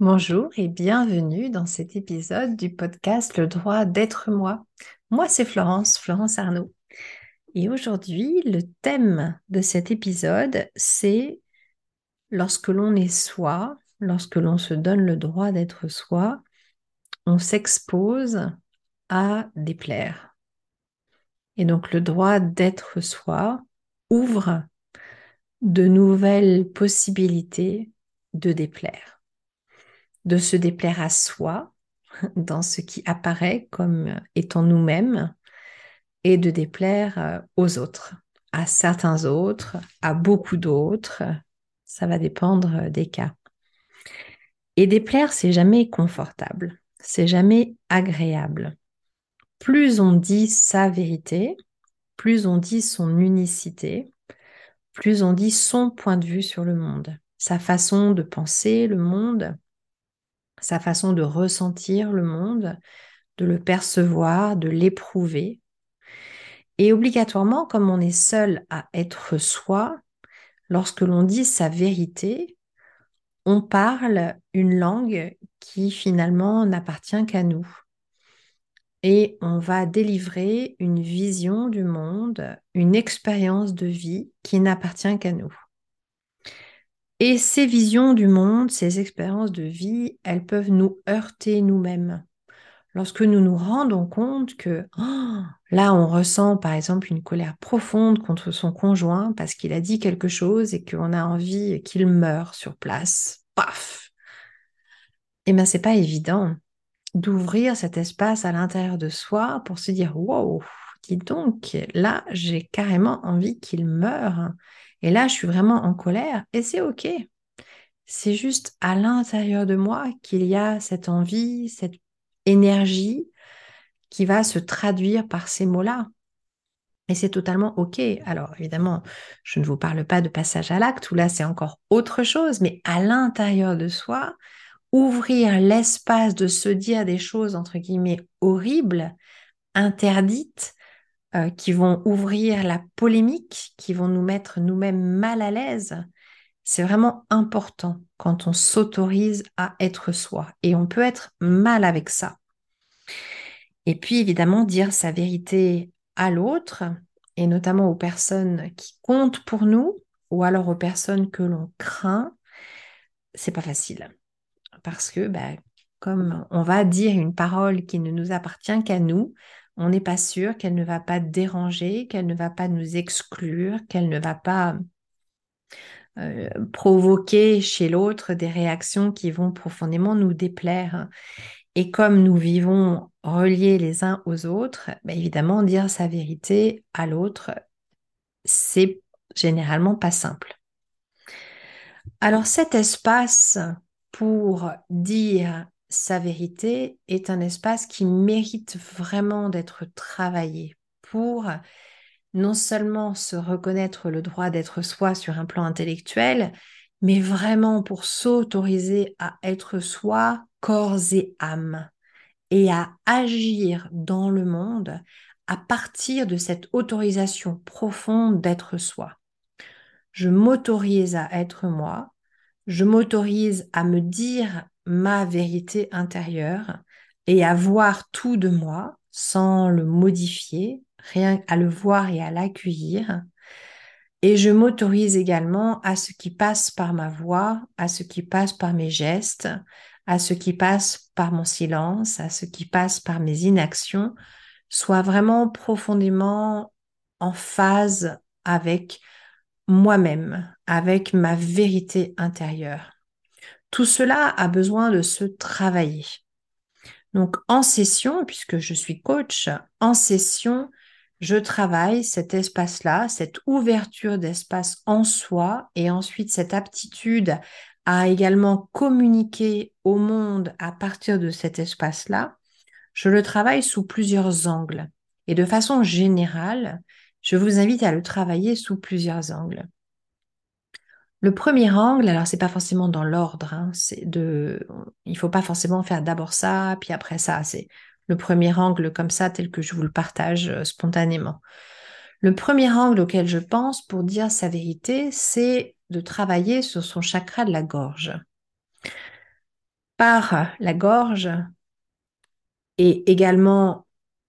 Bonjour et bienvenue dans cet épisode du podcast Le droit d'être moi. Moi, c'est Florence, Florence Arnaud. Et aujourd'hui, le thème de cet épisode, c'est lorsque l'on est soi, lorsque l'on se donne le droit d'être soi, on s'expose à déplaire. Et donc le droit d'être soi ouvre de nouvelles possibilités de déplaire de se déplaire à soi dans ce qui apparaît comme étant nous-mêmes et de déplaire euh, aux autres, à certains autres, à beaucoup d'autres. Ça va dépendre des cas. Et déplaire, c'est jamais confortable, c'est jamais agréable. Plus on dit sa vérité, plus on dit son unicité, plus on dit son point de vue sur le monde, sa façon de penser le monde, sa façon de ressentir le monde, de le percevoir, de l'éprouver. Et obligatoirement, comme on est seul à être soi, lorsque l'on dit sa vérité, on parle une langue qui finalement n'appartient qu'à nous. Et on va délivrer une vision du monde, une expérience de vie qui n'appartient qu'à nous. Et ces visions du monde, ces expériences de vie, elles peuvent nous heurter nous-mêmes. Lorsque nous nous rendons compte que oh, là, on ressent par exemple une colère profonde contre son conjoint parce qu'il a dit quelque chose et qu'on a envie qu'il meure sur place, paf Eh bien, c'est pas évident d'ouvrir cet espace à l'intérieur de soi pour se dire wow, dis donc, là, j'ai carrément envie qu'il meure. Et là, je suis vraiment en colère et c'est OK. C'est juste à l'intérieur de moi qu'il y a cette envie, cette énergie qui va se traduire par ces mots-là. Et c'est totalement OK. Alors évidemment, je ne vous parle pas de passage à l'acte, où là c'est encore autre chose, mais à l'intérieur de soi, ouvrir l'espace de se dire des choses, entre guillemets, horribles, interdites, euh, qui vont ouvrir la polémique, qui vont nous mettre nous-mêmes mal à l'aise. C'est vraiment important quand on s'autorise à être soi. Et on peut être mal avec ça. Et puis évidemment, dire sa vérité à l'autre, et notamment aux personnes qui comptent pour nous, ou alors aux personnes que l'on craint, c'est pas facile. Parce que, bah, comme on va dire une parole qui ne nous appartient qu'à nous, on n'est pas sûr qu'elle ne va pas déranger, qu'elle ne va pas nous exclure, qu'elle ne va pas euh, provoquer chez l'autre des réactions qui vont profondément nous déplaire. Et comme nous vivons reliés les uns aux autres, bah, évidemment, dire sa vérité à l'autre, c'est généralement pas simple. Alors cet espace pour dire sa vérité est un espace qui mérite vraiment d'être travaillé pour non seulement se reconnaître le droit d'être soi sur un plan intellectuel, mais vraiment pour s'autoriser à être soi corps et âme et à agir dans le monde à partir de cette autorisation profonde d'être soi. Je m'autorise à être moi, je m'autorise à me dire ma vérité intérieure et à voir tout de moi sans le modifier, rien à le voir et à l'accueillir. Et je m'autorise également à ce qui passe par ma voix, à ce qui passe par mes gestes, à ce qui passe par mon silence, à ce qui passe par mes inactions, soit vraiment profondément en phase avec moi-même, avec ma vérité intérieure. Tout cela a besoin de se travailler. Donc en session, puisque je suis coach, en session, je travaille cet espace-là, cette ouverture d'espace en soi et ensuite cette aptitude à également communiquer au monde à partir de cet espace-là. Je le travaille sous plusieurs angles. Et de façon générale, je vous invite à le travailler sous plusieurs angles. Le premier angle, alors c'est pas forcément dans l'ordre, hein, c'est de, il faut pas forcément faire d'abord ça, puis après ça. C'est le premier angle comme ça, tel que je vous le partage euh, spontanément. Le premier angle auquel je pense pour dire sa vérité, c'est de travailler sur son chakra de la gorge. par la gorge et également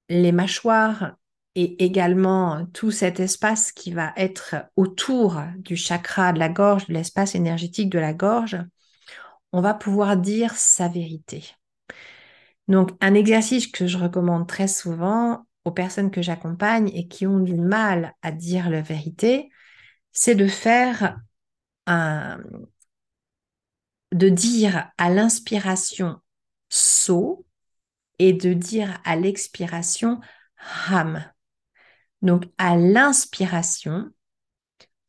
les mâchoires et également tout cet espace qui va être autour du chakra de la gorge, de l'espace énergétique de la gorge, on va pouvoir dire sa vérité. Donc, un exercice que je recommande très souvent aux personnes que j'accompagne et qui ont du mal à dire la vérité, c'est de faire un, de dire à l'inspiration so et de dire à l'expiration ham. Donc, à l'inspiration,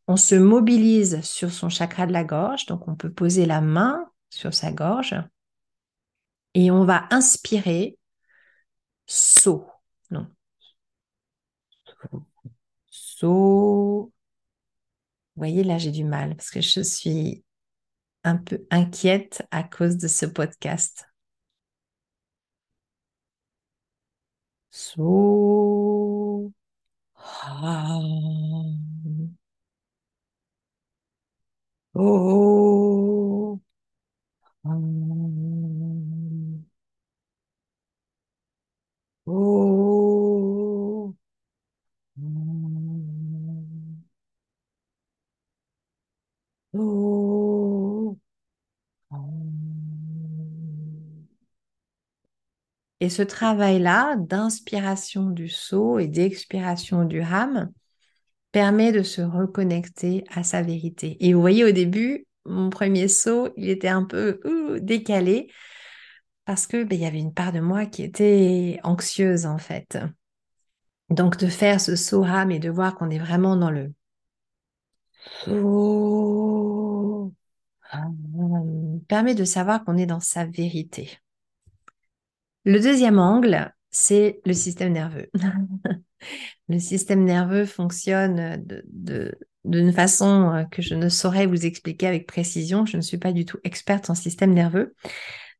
on se mobilise sur son chakra de la gorge. Donc, on peut poser la main sur sa gorge et on va inspirer so. Non. So. Vous voyez, là, j'ai du mal parce que je suis un peu inquiète à cause de ce podcast. So. Oh. Oh. Oh. Et ce travail-là d'inspiration du saut et d'expiration du ham permet de se reconnecter à sa vérité. Et vous voyez au début, mon premier saut, il était un peu décalé parce que ben, il y avait une part de moi qui était anxieuse en fait. Donc de faire ce saut ham et de voir qu'on est vraiment dans le permet de savoir qu'on est dans sa vérité. Le deuxième angle, c'est le système nerveux. le système nerveux fonctionne de, d'une façon euh, que je ne saurais vous expliquer avec précision. Je ne suis pas du tout experte en système nerveux.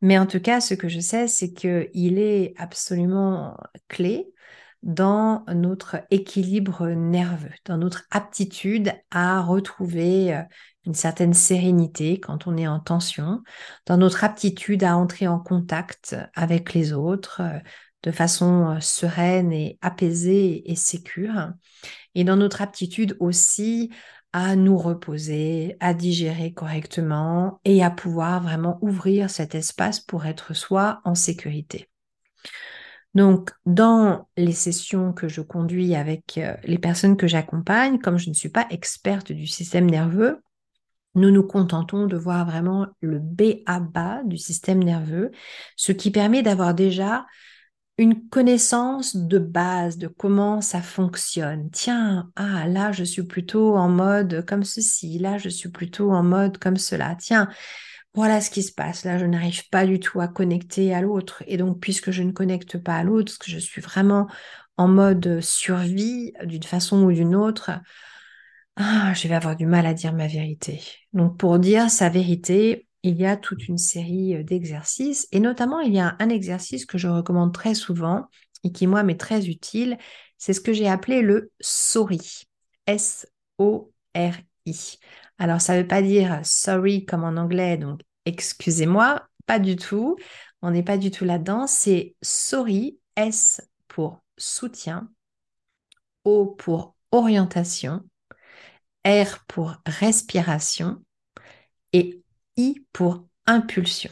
Mais en tout cas, ce que je sais, c'est qu'il est absolument clé dans notre équilibre nerveux, dans notre aptitude à retrouver euh, une certaine sérénité quand on est en tension, dans notre aptitude à entrer en contact avec les autres euh, de façon euh, sereine et apaisée et sécure, et dans notre aptitude aussi à nous reposer, à digérer correctement et à pouvoir vraiment ouvrir cet espace pour être soi en sécurité. Donc, dans les sessions que je conduis avec euh, les personnes que j'accompagne, comme je ne suis pas experte du système nerveux, nous nous contentons de voir vraiment le B à bas du système nerveux, ce qui permet d'avoir déjà une connaissance de base de comment ça fonctionne. Tiens, ah là je suis plutôt en mode comme ceci, là je suis plutôt en mode comme cela. Tiens, voilà ce qui se passe. Là, je n'arrive pas du tout à connecter à l'autre. Et donc, puisque je ne connecte pas à l'autre, parce que je suis vraiment en mode survie d'une façon ou d'une autre, ah, je vais avoir du mal à dire ma vérité. Donc, pour dire sa vérité, il y a toute une série d'exercices. Et notamment, il y a un exercice que je recommande très souvent et qui, moi, m'est très utile. C'est ce que j'ai appelé le SORI. S-O-R-I. Alors, ça ne veut pas dire sorry comme en anglais, donc excusez-moi, pas du tout. On n'est pas du tout là-dedans. C'est sorry, S pour soutien, O pour orientation, R pour respiration et I pour impulsion.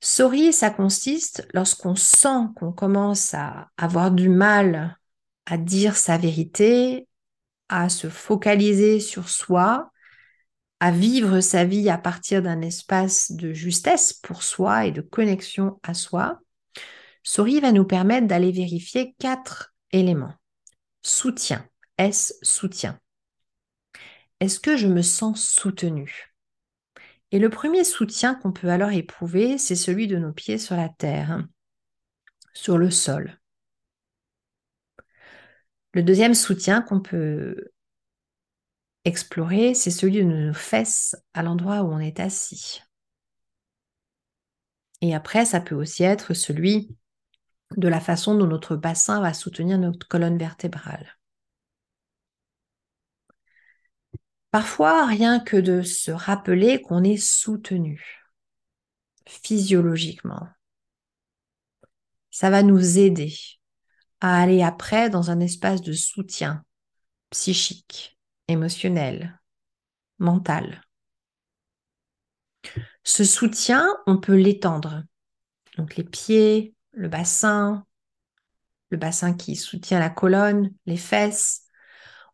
Sorry, ça consiste lorsqu'on sent qu'on commence à avoir du mal à dire sa vérité, à se focaliser sur soi, à vivre sa vie à partir d'un espace de justesse pour soi et de connexion à soi, Sori va nous permettre d'aller vérifier quatre éléments. Soutien. Est-ce soutien Est-ce que je me sens soutenu Et le premier soutien qu'on peut alors éprouver, c'est celui de nos pieds sur la terre, sur le sol. Le deuxième soutien qu'on peut explorer, c'est celui de nos fesses à l'endroit où on est assis. Et après, ça peut aussi être celui de la façon dont notre bassin va soutenir notre colonne vertébrale. Parfois, rien que de se rappeler qu'on est soutenu, physiologiquement. Ça va nous aider à aller après dans un espace de soutien psychique, émotionnel, mental. Ce soutien, on peut l'étendre. Donc les pieds, le bassin, le bassin qui soutient la colonne, les fesses.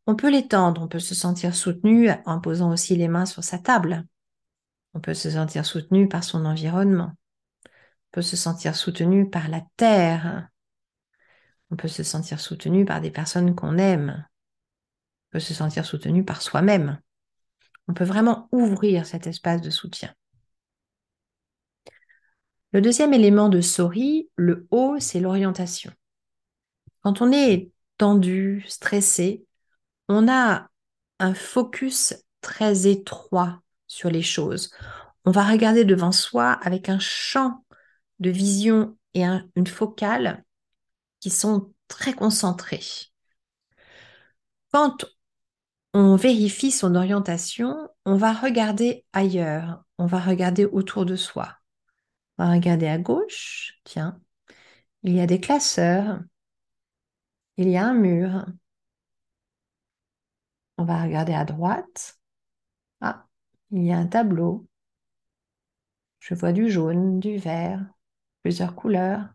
On peut l'étendre, on peut se sentir soutenu en posant aussi les mains sur sa table. On peut se sentir soutenu par son environnement. On peut se sentir soutenu par la terre. On peut se sentir soutenu par des personnes qu'on aime. On peut se sentir soutenu par soi-même. On peut vraiment ouvrir cet espace de soutien. Le deuxième élément de Sori, le haut, c'est l'orientation. Quand on est tendu, stressé, on a un focus très étroit sur les choses. On va regarder devant soi avec un champ de vision et une focale qui sont très concentrés. Quand on vérifie son orientation, on va regarder ailleurs, on va regarder autour de soi. On va regarder à gauche, tiens, il y a des classeurs, il y a un mur. On va regarder à droite. Ah, il y a un tableau. Je vois du jaune, du vert, plusieurs couleurs.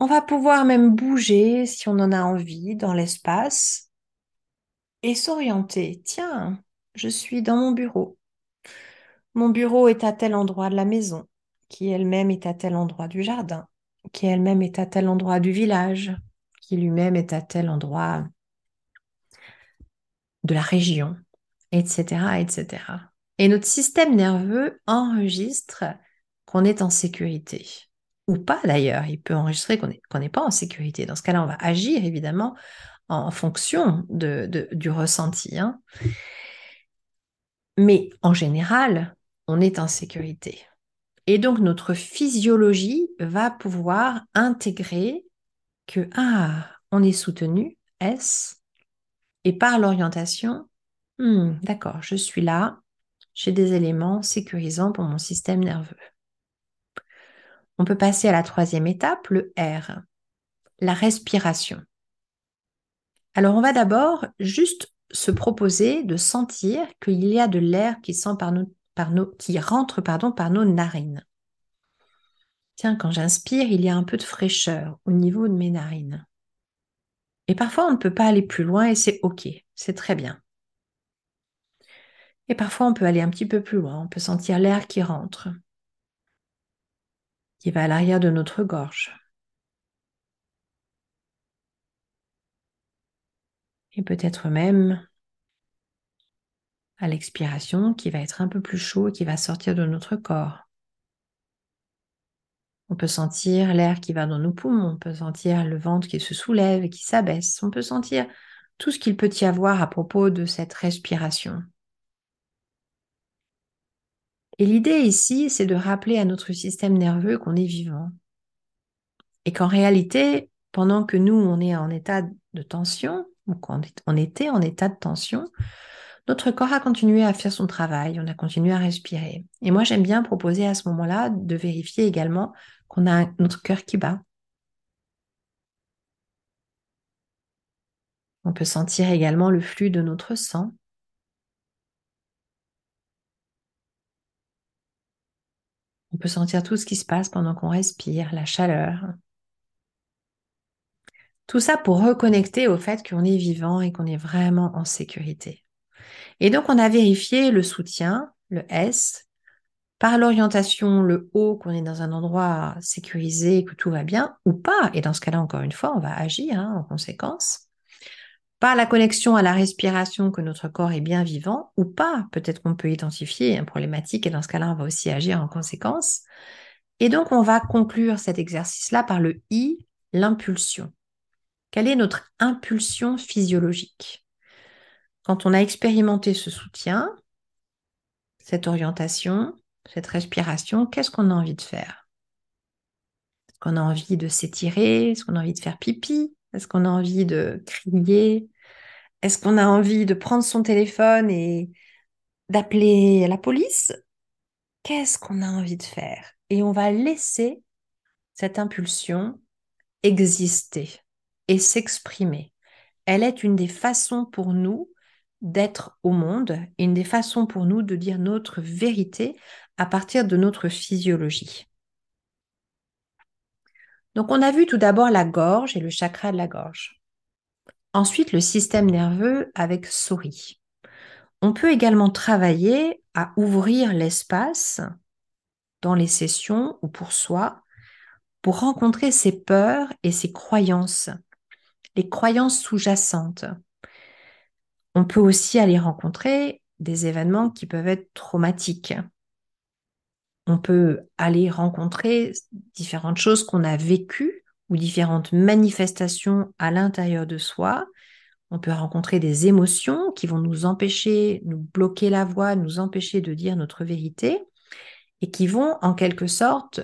On va pouvoir même bouger si on en a envie dans l'espace et s'orienter. Tiens, je suis dans mon bureau. Mon bureau est à tel endroit de la maison, qui elle-même est à tel endroit du jardin, qui elle-même est à tel endroit du village, qui lui-même est à tel endroit de la région, etc., etc. Et notre système nerveux enregistre qu'on est en sécurité. Ou pas d'ailleurs, il peut enregistrer qu'on n'est pas en sécurité. Dans ce cas-là, on va agir évidemment en fonction de, du ressenti. Hein. Mais en général, on est en sécurité. Et donc notre physiologie va pouvoir intégrer que, ah, on est soutenu, S, et par l'orientation, hmm, d'accord, je suis là, j'ai des éléments sécurisants pour mon système nerveux. On peut passer à la troisième étape, le R, la respiration. Alors on va d'abord juste se proposer de sentir qu'il y a de l'air qui, rentre par nos narines. Tiens, quand j'inspire, il y a un peu de fraîcheur au niveau de mes narines. Et parfois, on ne peut pas aller plus loin et c'est OK, c'est très bien. Et parfois, on peut aller un petit peu plus loin, on peut sentir l'air qui rentre, qui va à l'arrière de notre gorge. Et peut-être même à l'expiration qui va être un peu plus chaud et qui va sortir de notre corps. On peut sentir l'air qui va dans nos poumons, on peut sentir le ventre qui se soulève et qui s'abaisse, on peut sentir tout ce qu'il peut y avoir à propos de cette respiration. Et l'idée ici, c'est de rappeler à notre système nerveux qu'on est vivant. Et qu'en réalité, pendant que nous, on est en état de tension, ou qu'on était en état de tension, notre corps a continué à faire son travail, on a continué à respirer. Et moi, j'aime bien proposer à ce moment-là de vérifier également qu'on a notre cœur qui bat. On peut sentir également le flux de notre sang. On peut sentir tout ce qui se passe pendant qu'on respire, la chaleur. Tout ça pour reconnecter au fait qu'on est vivant et qu'on est vraiment en sécurité. Et donc, on a vérifié le soutien, le S, par l'orientation, le haut, qu'on est dans un endroit sécurisé, que tout va bien, ou pas. Et dans ce cas-là, encore une fois, on va agir hein, en conséquence par la connexion à la respiration que notre corps est bien vivant ou pas. Peut-être qu'on peut identifier une problématique et dans ce cas-là, on va aussi agir en conséquence. Et donc, on va conclure cet exercice-là par le I, l'impulsion. Quelle est notre impulsion physiologique? Quand on a expérimenté ce soutien, cette orientation, cette respiration, qu'est-ce qu'on a envie de faire? Est-ce qu'on a envie de s'étirer? Est-ce qu'on a envie de faire pipi? Est-ce qu'on a envie de crier? Est-ce qu'on a envie de prendre son téléphone et d'appeler la police? Qu'est-ce qu'on a envie de faire? Et on va laisser cette impulsion exister et s'exprimer. Elle est une des façons pour nous d'être au monde, une des façons pour nous de dire notre vérité à partir de notre physiologie. Donc on a vu tout d'abord la gorge et le chakra de la gorge. Ensuite le système nerveux avec souris. On peut également travailler à ouvrir l'espace dans les sessions ou pour soi pour rencontrer ses peurs et ses croyances, les croyances sous-jacentes. On peut aussi aller rencontrer des événements qui peuvent être traumatiques. On peut aller rencontrer différentes choses qu'on a vécues ou différentes manifestations à l'intérieur de soi. On peut rencontrer des émotions qui vont nous empêcher, nous bloquer la voix, nous empêcher de dire notre vérité et qui vont en quelque sorte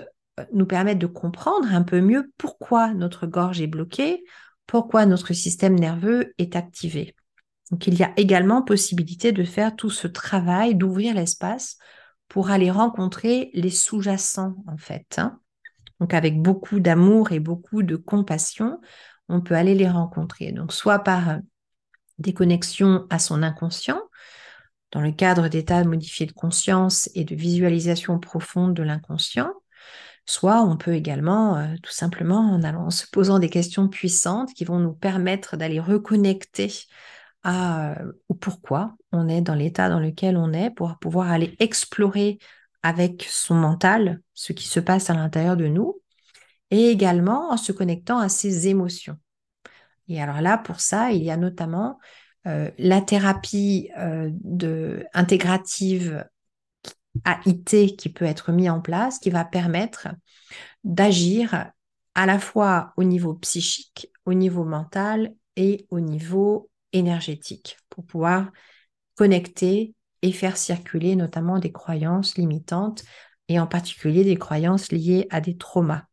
nous permettre de comprendre un peu mieux pourquoi notre gorge est bloquée, pourquoi notre système nerveux est activé. Donc il y a également possibilité de faire tout ce travail, d'ouvrir l'espace pour aller rencontrer les sous-jacents en fait. Hein. Donc avec beaucoup d'amour et beaucoup de compassion, on peut aller les rencontrer. Donc soit par des connexions à son inconscient, dans le cadre d'états modifiés de conscience et de visualisation profonde de l'inconscient, Soit on peut également, euh, tout simplement, en allant se posant des questions puissantes qui vont nous permettre d'aller reconnecter à euh, pourquoi on est dans l'état dans lequel on est pour pouvoir aller explorer avec son mental ce qui se passe à l'intérieur de nous et également en se connectant à ses émotions. Et alors là, pour ça, il y a notamment euh, la thérapie de, intégrative AIT qui peut être mis en place, qui va permettre d'agir à la fois au niveau psychique, au niveau mental et au niveau énergétique pour pouvoir connecter et faire circuler notamment des croyances limitantes et en particulier des croyances liées à des traumas.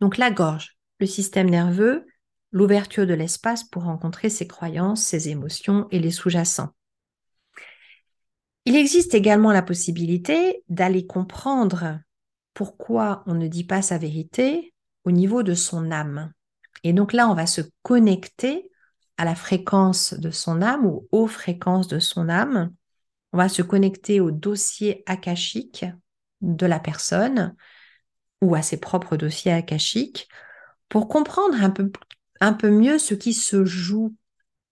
Donc la gorge, le système nerveux, l'ouverture de l'espace pour rencontrer ses croyances, ses émotions et les sous-jacents. Il existe également la possibilité d'aller comprendre pourquoi on ne dit pas sa vérité au niveau de son âme. Et donc là, on va se connecter à la fréquence de son âme ou aux fréquences de son âme. On va se connecter au dossier akashique de la personne ou à ses propres dossiers akashiques pour comprendre un peu, un peu mieux ce qui se joue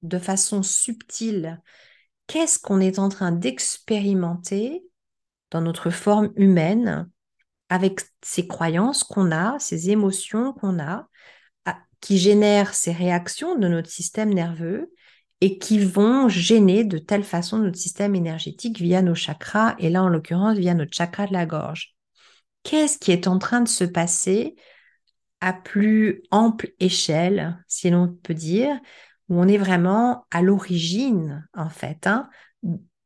de façon subtile qu'est-ce qu'on est en train d'expérimenter dans notre forme humaine avec ces croyances qu'on a, ces émotions qu'on a, qui génèrent ces réactions de notre système nerveux et qui vont gêner de telle façon notre système énergétique via nos chakras, et là en l'occurrence via notre chakra de la gorge. Qu'est-ce qui est en train de se passer à plus ample échelle, si l'on peut dire, où on est vraiment à l'origine, en fait, hein,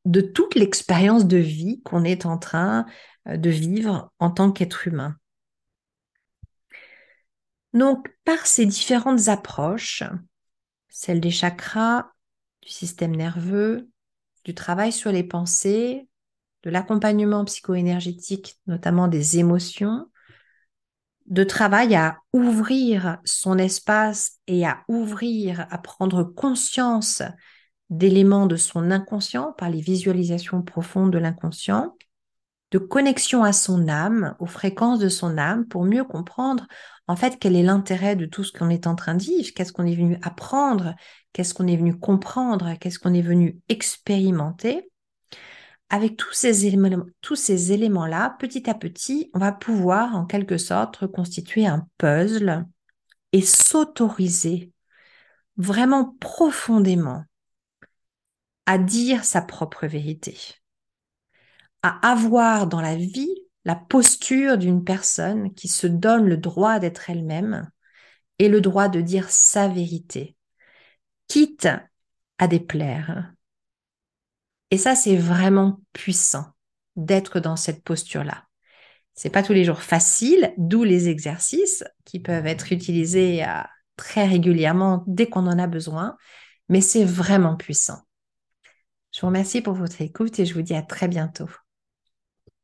de toute l'expérience de vie qu'on est en train euh, de vivre en tant qu'être humain? Donc, par ces différentes approches, celle des chakras, du système nerveux, du travail sur les pensées, de l'accompagnement psycho-énergétique, notamment des émotions, de travail à ouvrir son espace et à ouvrir, à prendre conscience d'éléments de son inconscient par les visualisations profondes de l'inconscient, de connexion à son âme, aux fréquences de son âme pour mieux comprendre en fait quel est l'intérêt de tout ce qu'on est en train de vivre, qu'est-ce qu'on est venu apprendre, qu'est-ce qu'on est venu comprendre, qu'est-ce qu'on est venu expérimenter? Avec tous ces éléments, tous ces éléments-là, petit à petit, on va pouvoir en quelque sorte reconstituer un puzzle et s'autoriser vraiment profondément à dire sa propre vérité, à avoir dans la vie la posture d'une personne qui se donne le droit d'être elle-même et le droit de dire sa vérité, quitte à déplaire, et ça, c'est vraiment puissant d'être dans cette posture-là. C'est pas tous les jours facile, d'où les exercices qui peuvent être utilisés euh, très régulièrement dès qu'on en a besoin, mais c'est vraiment puissant. Je vous remercie pour votre écoute et je vous dis à très bientôt.